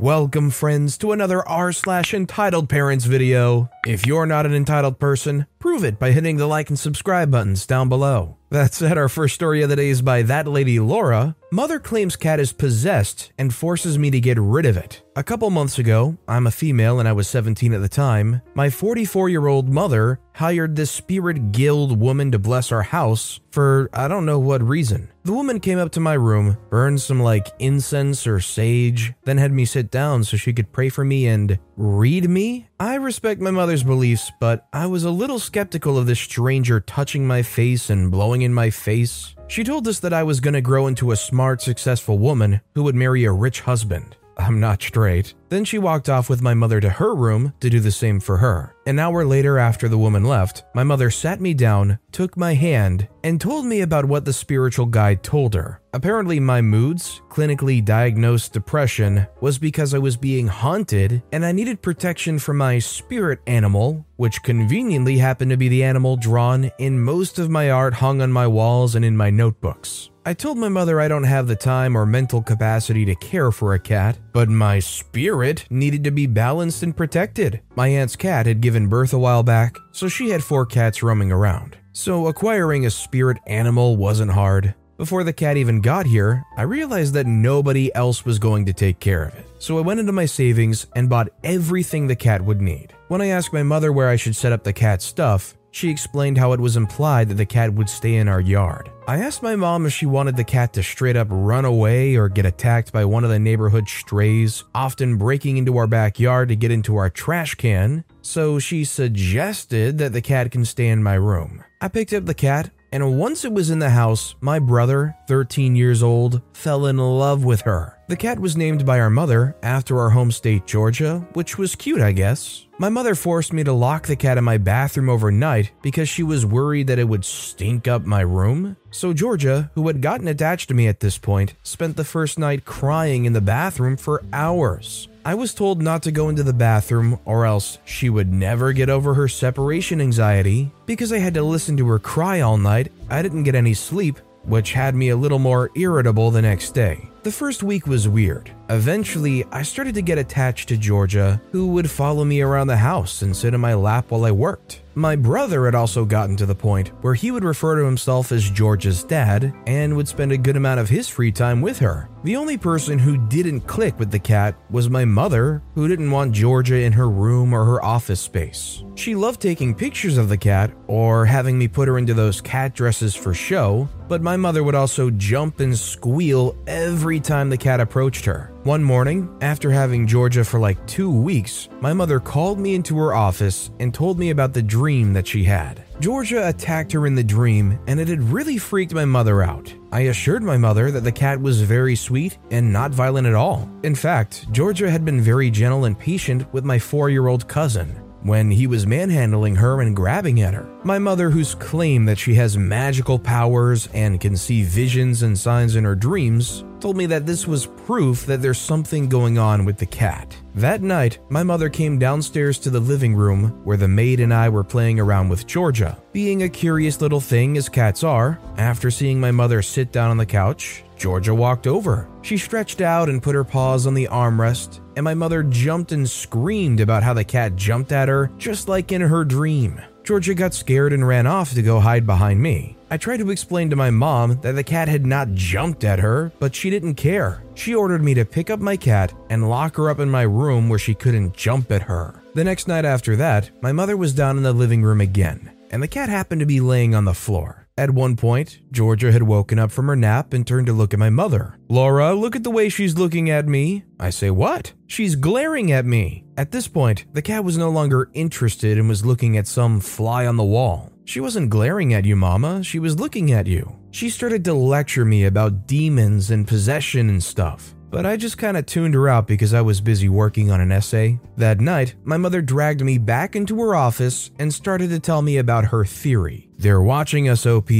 Welcome, friends, to another r slash entitled parents video. If you're not an entitled person, prove it by hitting the like and subscribe buttons down below. That said, our first story of the day is by that lady Laura. Mother claims cat is possessed and forces me to get rid of it. A couple months ago, I'm a female and I was 17 at the time, my 44 year old mother hired this spirit guild woman to bless our house for I don't know what reason. The woman came up to my room, burned some like incense or sage, then had me sit down so she could pray for me and read me. I respect my mother's beliefs, but I was a little skeptical of this stranger touching my face and blowing in my face. She told us that I was going to grow into a smart, successful woman who would marry a rich husband. I'm not straight. Then she walked off with my mother to her room to do the same for her. An hour later, after the woman left, my mother sat me down, took my hand, and told me about what the spiritual guide told her. Apparently, my moods, clinically diagnosed depression, was because I was being haunted and I needed protection from my spirit animal, which conveniently happened to be the animal drawn in most of my art hung on my walls and in my notebooks. I told my mother I don't have the time or mental capacity to care for a cat, but my spirit needed to be balanced and protected. My aunt's cat had given birth a while back, so she had four cats roaming around. So acquiring a spirit animal wasn't hard. Before the cat even got here, I realized that nobody else was going to take care of it. So I went into my savings and bought everything the cat would need. When I asked my mother where I should set up the cat's stuff, she explained how it was implied that the cat would stay in our yard. I asked my mom if she wanted the cat to straight up run away or get attacked by one of the neighborhood strays, often breaking into our backyard to get into our trash can, so she suggested that the cat can stay in my room. I picked up the cat, and once it was in the house, my brother, 13 years old, fell in love with her. The cat was named by our mother after our home state, Georgia, which was cute, I guess. My mother forced me to lock the cat in my bathroom overnight because she was worried that it would stink up my room. So, Georgia, who had gotten attached to me at this point, spent the first night crying in the bathroom for hours. I was told not to go into the bathroom or else she would never get over her separation anxiety. Because I had to listen to her cry all night, I didn't get any sleep, which had me a little more irritable the next day. The first week was weird. Eventually, I started to get attached to Georgia, who would follow me around the house and sit in my lap while I worked. My brother had also gotten to the point where he would refer to himself as Georgia's dad and would spend a good amount of his free time with her. The only person who didn't click with the cat was my mother, who didn't want Georgia in her room or her office space. She loved taking pictures of the cat or having me put her into those cat dresses for show, but my mother would also jump and squeal every time the cat approached her. One morning, after having Georgia for like two weeks, my mother called me into her office and told me about the dream that she had. Georgia attacked her in the dream, and it had really freaked my mother out. I assured my mother that the cat was very sweet and not violent at all. In fact, Georgia had been very gentle and patient with my four year old cousin when he was manhandling her and grabbing at her. My mother, who's claimed that she has magical powers and can see visions and signs in her dreams, told me that this was proof that there's something going on with the cat. That night, my mother came downstairs to the living room where the maid and I were playing around with Georgia. Being a curious little thing as cats are, after seeing my mother sit down on the couch, Georgia walked over. She stretched out and put her paws on the armrest, and my mother jumped and screamed about how the cat jumped at her, just like in her dream. Georgia got scared and ran off to go hide behind me. I tried to explain to my mom that the cat had not jumped at her, but she didn't care. She ordered me to pick up my cat and lock her up in my room where she couldn't jump at her. The next night after that, my mother was down in the living room again, and the cat happened to be laying on the floor. At one point, Georgia had woken up from her nap and turned to look at my mother. Laura, look at the way she's looking at me. I say, What? She's glaring at me. At this point, the cat was no longer interested and was looking at some fly on the wall. She wasn't glaring at you, Mama. She was looking at you. She started to lecture me about demons and possession and stuff. But I just kind of tuned her out because I was busy working on an essay. That night, my mother dragged me back into her office and started to tell me about her theory. They're watching us, OP.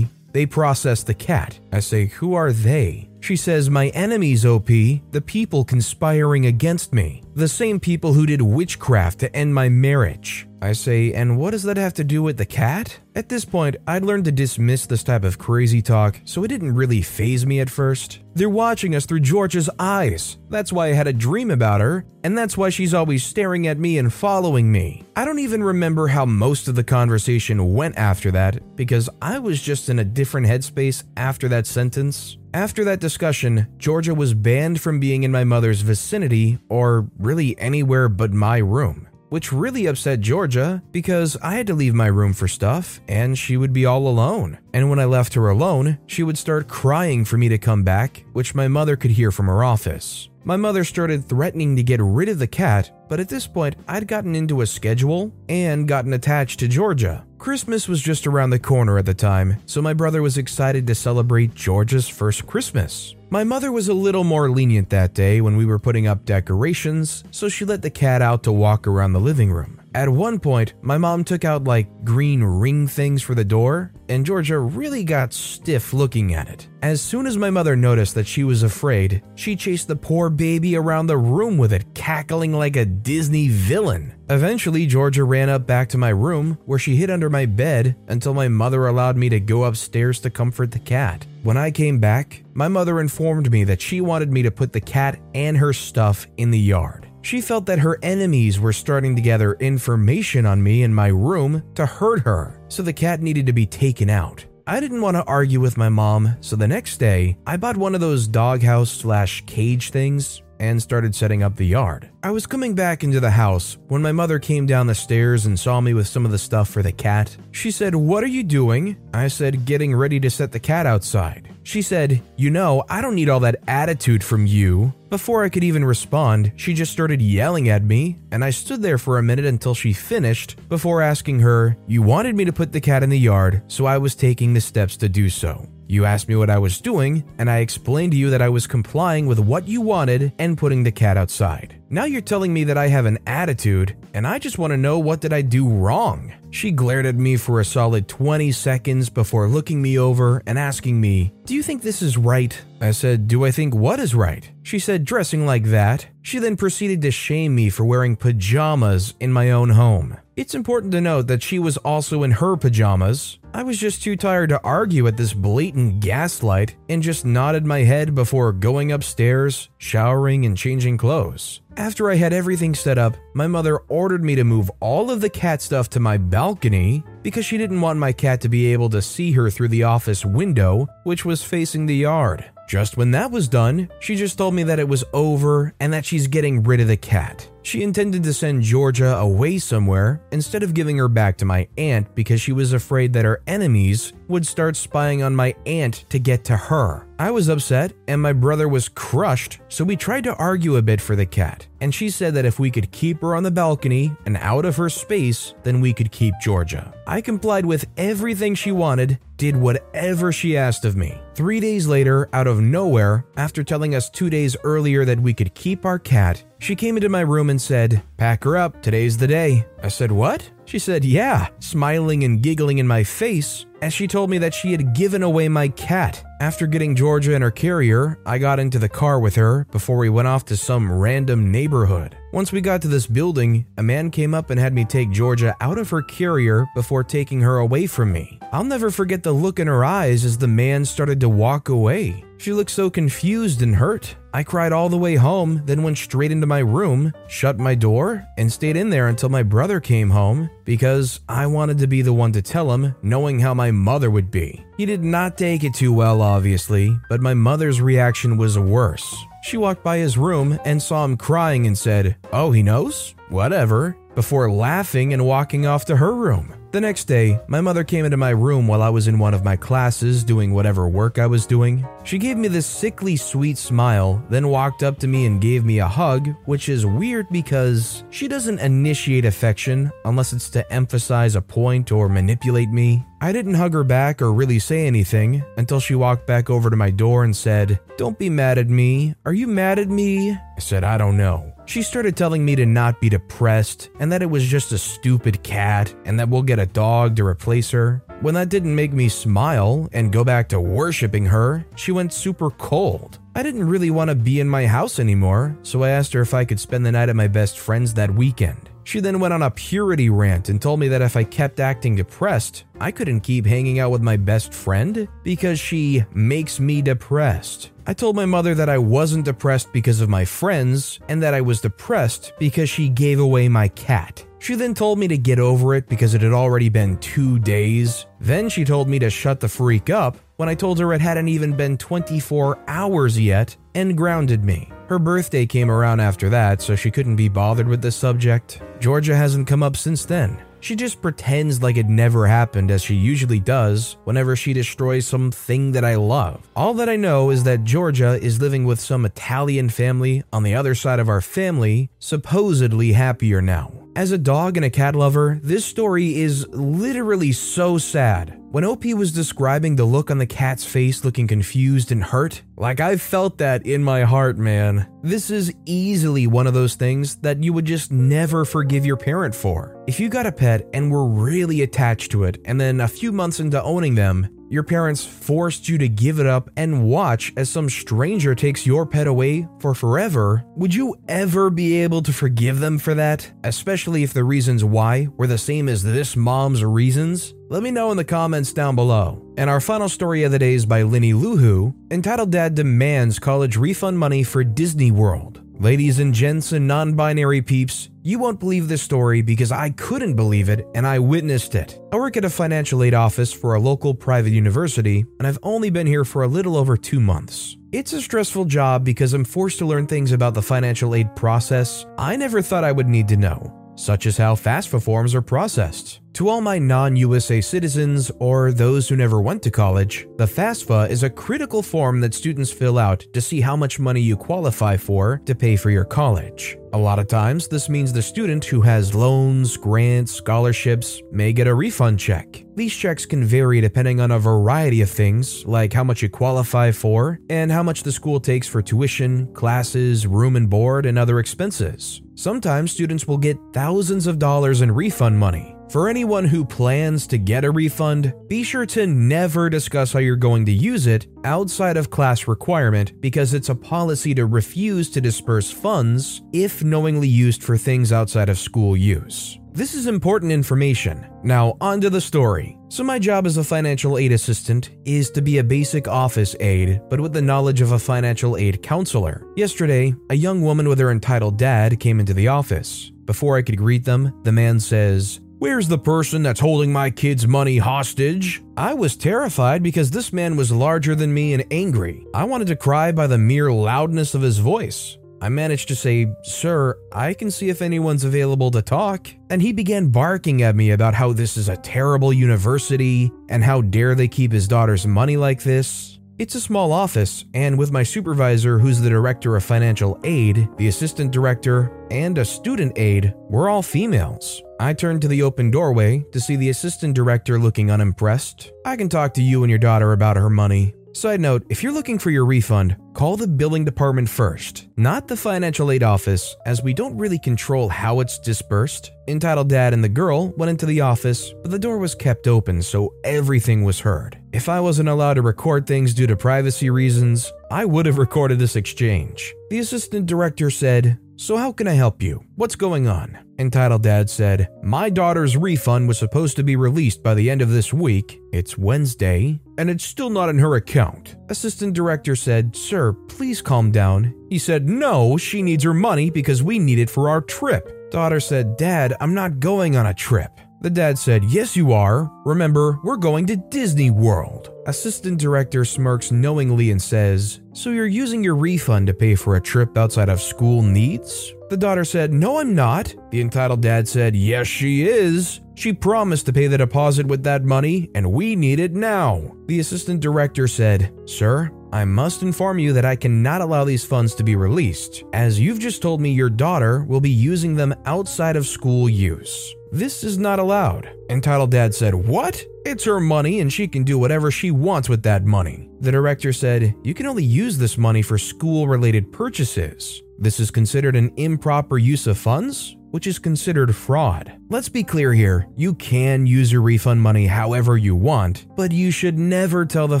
They process the cat. I say, Who are they? She says, My enemies, OP, the people conspiring against me, the same people who did witchcraft to end my marriage. I say, and what does that have to do with the cat? At this point, I'd learned to dismiss this type of crazy talk, so it didn't really phase me at first. They're watching us through Georgia's eyes. That's why I had a dream about her, and that's why she's always staring at me and following me. I don't even remember how most of the conversation went after that, because I was just in a different headspace after that sentence. After that discussion, Georgia was banned from being in my mother's vicinity, or really anywhere but my room which really upset Georgia because I had to leave my room for stuff and she would be all alone. And when I left her alone, she would start crying for me to come back, which my mother could hear from her office. My mother started threatening to get rid of the cat, but at this point, I'd gotten into a schedule and gotten attached to Georgia. Christmas was just around the corner at the time, so my brother was excited to celebrate Georgia's first Christmas. My mother was a little more lenient that day when we were putting up decorations, so she let the cat out to walk around the living room. At one point, my mom took out like green ring things for the door, and Georgia really got stiff looking at it. As soon as my mother noticed that she was afraid, she chased the poor baby around the room with it, cackling like a Disney villain. Eventually, Georgia ran up back to my room where she hid under my bed until my mother allowed me to go upstairs to comfort the cat. When I came back, my mother informed me that she wanted me to put the cat and her stuff in the yard. She felt that her enemies were starting to gather information on me in my room to hurt her, so the cat needed to be taken out. I didn't want to argue with my mom, so the next day, I bought one of those doghouse slash cage things and started setting up the yard. I was coming back into the house when my mother came down the stairs and saw me with some of the stuff for the cat. She said, What are you doing? I said, Getting ready to set the cat outside. She said, You know, I don't need all that attitude from you. Before I could even respond, she just started yelling at me, and I stood there for a minute until she finished before asking her, You wanted me to put the cat in the yard, so I was taking the steps to do so. You asked me what I was doing, and I explained to you that I was complying with what you wanted and putting the cat outside. Now you're telling me that I have an attitude, and I just want to know what did I do wrong? She glared at me for a solid 20 seconds before looking me over and asking me, Do you think this is right? I said, Do I think what is right? She said, Dressing like that. She then proceeded to shame me for wearing pajamas in my own home. It's important to note that she was also in her pajamas. I was just too tired to argue at this blatant gaslight and just nodded my head before going upstairs, showering, and changing clothes. After I had everything set up, my mother ordered me to move all of the cat stuff to my balcony because she didn't want my cat to be able to see her through the office window, which was facing the yard. Just when that was done, she just told me that it was over and that she's getting rid of the cat. She intended to send Georgia away somewhere instead of giving her back to my aunt because she was afraid that her enemies would start spying on my aunt to get to her. I was upset and my brother was crushed, so we tried to argue a bit for the cat. And she said that if we could keep her on the balcony and out of her space, then we could keep Georgia. I complied with everything she wanted, did whatever she asked of me. Three days later, out of nowhere, after telling us two days earlier that we could keep our cat, she came into my room and said, Pack her up, today's the day. I said, What? She said, Yeah, smiling and giggling in my face as she told me that she had given away my cat. After getting Georgia in her carrier, I got into the car with her before we went off to some random neighborhood. Once we got to this building, a man came up and had me take Georgia out of her carrier before taking her away from me. I'll never forget the look in her eyes as the man started to walk away. She looked so confused and hurt. I cried all the way home, then went straight into my room, shut my door, and stayed in there until my brother came home because I wanted to be the one to tell him, knowing how my mother would be. He did not take it too well, obviously, but my mother's reaction was worse. She walked by his room and saw him crying and said, Oh, he knows? Whatever, before laughing and walking off to her room. The next day, my mother came into my room while I was in one of my classes doing whatever work I was doing. She gave me this sickly sweet smile, then walked up to me and gave me a hug, which is weird because she doesn't initiate affection unless it's to emphasize a point or manipulate me. I didn't hug her back or really say anything until she walked back over to my door and said, Don't be mad at me. Are you mad at me? I said, I don't know. She started telling me to not be depressed and that it was just a stupid cat and that we'll get a dog to replace her. When that didn't make me smile and go back to worshiping her, she went super cold. I didn't really want to be in my house anymore, so I asked her if I could spend the night at my best friend's that weekend. She then went on a purity rant and told me that if I kept acting depressed, I couldn't keep hanging out with my best friend because she makes me depressed. I told my mother that I wasn't depressed because of my friends and that I was depressed because she gave away my cat. She then told me to get over it because it had already been two days. Then she told me to shut the freak up when I told her it hadn't even been 24 hours yet and grounded me. Her birthday came around after that, so she couldn't be bothered with the subject. Georgia hasn't come up since then. She just pretends like it never happened, as she usually does whenever she destroys something that I love. All that I know is that Georgia is living with some Italian family on the other side of our family, supposedly happier now. As a dog and a cat lover, this story is literally so sad. When OP was describing the look on the cat's face looking confused and hurt, like I felt that in my heart, man. This is easily one of those things that you would just never forgive your parent for. If you got a pet and were really attached to it, and then a few months into owning them, your parents forced you to give it up and watch as some stranger takes your pet away for forever, would you ever be able to forgive them for that? Especially if the reasons why were the same as this mom's reasons? Let me know in the comments down below. And our final story of the day is by Linny Luhu, entitled Dad Demands College Refund Money for Disney World. Ladies and gents and non binary peeps, you won't believe this story because I couldn't believe it and I witnessed it. I work at a financial aid office for a local private university, and I've only been here for a little over two months. It's a stressful job because I'm forced to learn things about the financial aid process I never thought I would need to know, such as how FAFSA forms are processed. To all my non USA citizens or those who never went to college, the FAFSA is a critical form that students fill out to see how much money you qualify for to pay for your college. A lot of times, this means the student who has loans, grants, scholarships may get a refund check. These checks can vary depending on a variety of things, like how much you qualify for and how much the school takes for tuition, classes, room and board, and other expenses. Sometimes students will get thousands of dollars in refund money, for anyone who plans to get a refund, be sure to never discuss how you're going to use it outside of class requirement because it's a policy to refuse to disperse funds if knowingly used for things outside of school use. This is important information. Now, on to the story. So, my job as a financial aid assistant is to be a basic office aide, but with the knowledge of a financial aid counselor. Yesterday, a young woman with her entitled dad came into the office. Before I could greet them, the man says, Where's the person that's holding my kid's money hostage? I was terrified because this man was larger than me and angry. I wanted to cry by the mere loudness of his voice. I managed to say, Sir, I can see if anyone's available to talk. And he began barking at me about how this is a terrible university and how dare they keep his daughter's money like this. It's a small office, and with my supervisor, who's the director of financial aid, the assistant director, and a student aide, we're all females. I turn to the open doorway to see the assistant director looking unimpressed. I can talk to you and your daughter about her money. Side note if you're looking for your refund, call the billing department first, not the financial aid office, as we don't really control how it's dispersed. Entitled Dad and the girl went into the office, but the door was kept open so everything was heard. If I wasn't allowed to record things due to privacy reasons, I would have recorded this exchange. The assistant director said, So, how can I help you? What's going on? Entitled Dad said, My daughter's refund was supposed to be released by the end of this week. It's Wednesday, and it's still not in her account. Assistant Director said, Sir, please calm down. He said, No, she needs her money because we need it for our trip. Daughter said, Dad, I'm not going on a trip. The dad said, Yes, you are. Remember, we're going to Disney World. Assistant director smirks knowingly and says, So you're using your refund to pay for a trip outside of school needs? The daughter said, No, I'm not. The entitled dad said, Yes, she is. She promised to pay the deposit with that money, and we need it now. The assistant director said, Sir, I must inform you that I cannot allow these funds to be released, as you've just told me your daughter will be using them outside of school use. This is not allowed. Entitled Dad said, What? It's her money and she can do whatever she wants with that money. The director said, You can only use this money for school related purchases. This is considered an improper use of funds, which is considered fraud. Let's be clear here you can use your refund money however you want, but you should never tell the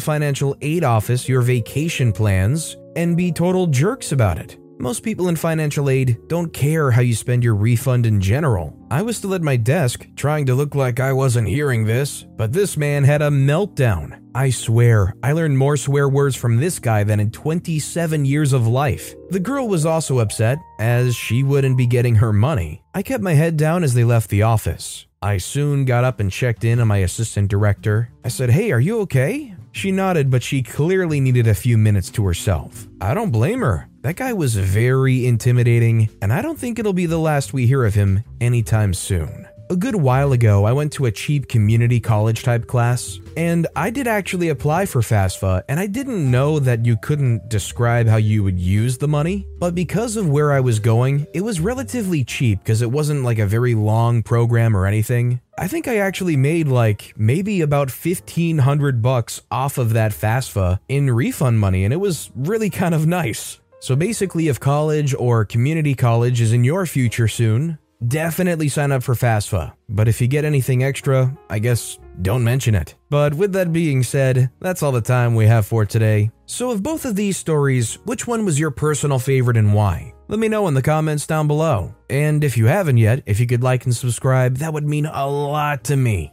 financial aid office your vacation plans and be total jerks about it. Most people in financial aid don't care how you spend your refund in general. I was still at my desk, trying to look like I wasn't hearing this, but this man had a meltdown. I swear, I learned more swear words from this guy than in 27 years of life. The girl was also upset, as she wouldn't be getting her money. I kept my head down as they left the office. I soon got up and checked in on my assistant director. I said, Hey, are you okay? She nodded, but she clearly needed a few minutes to herself. I don't blame her. That guy was very intimidating, and I don't think it'll be the last we hear of him anytime soon. A good while ago, I went to a cheap community college type class, and I did actually apply for FAFSA, and I didn't know that you couldn't describe how you would use the money. But because of where I was going, it was relatively cheap because it wasn't like a very long program or anything. I think I actually made like maybe about 1500 bucks off of that FAFSA in refund money, and it was really kind of nice. So basically, if college or community college is in your future soon, definitely sign up for FAFSA. But if you get anything extra, I guess don't mention it. But with that being said, that's all the time we have for today. So, of both of these stories, which one was your personal favorite and why? Let me know in the comments down below. And if you haven't yet, if you could like and subscribe, that would mean a lot to me.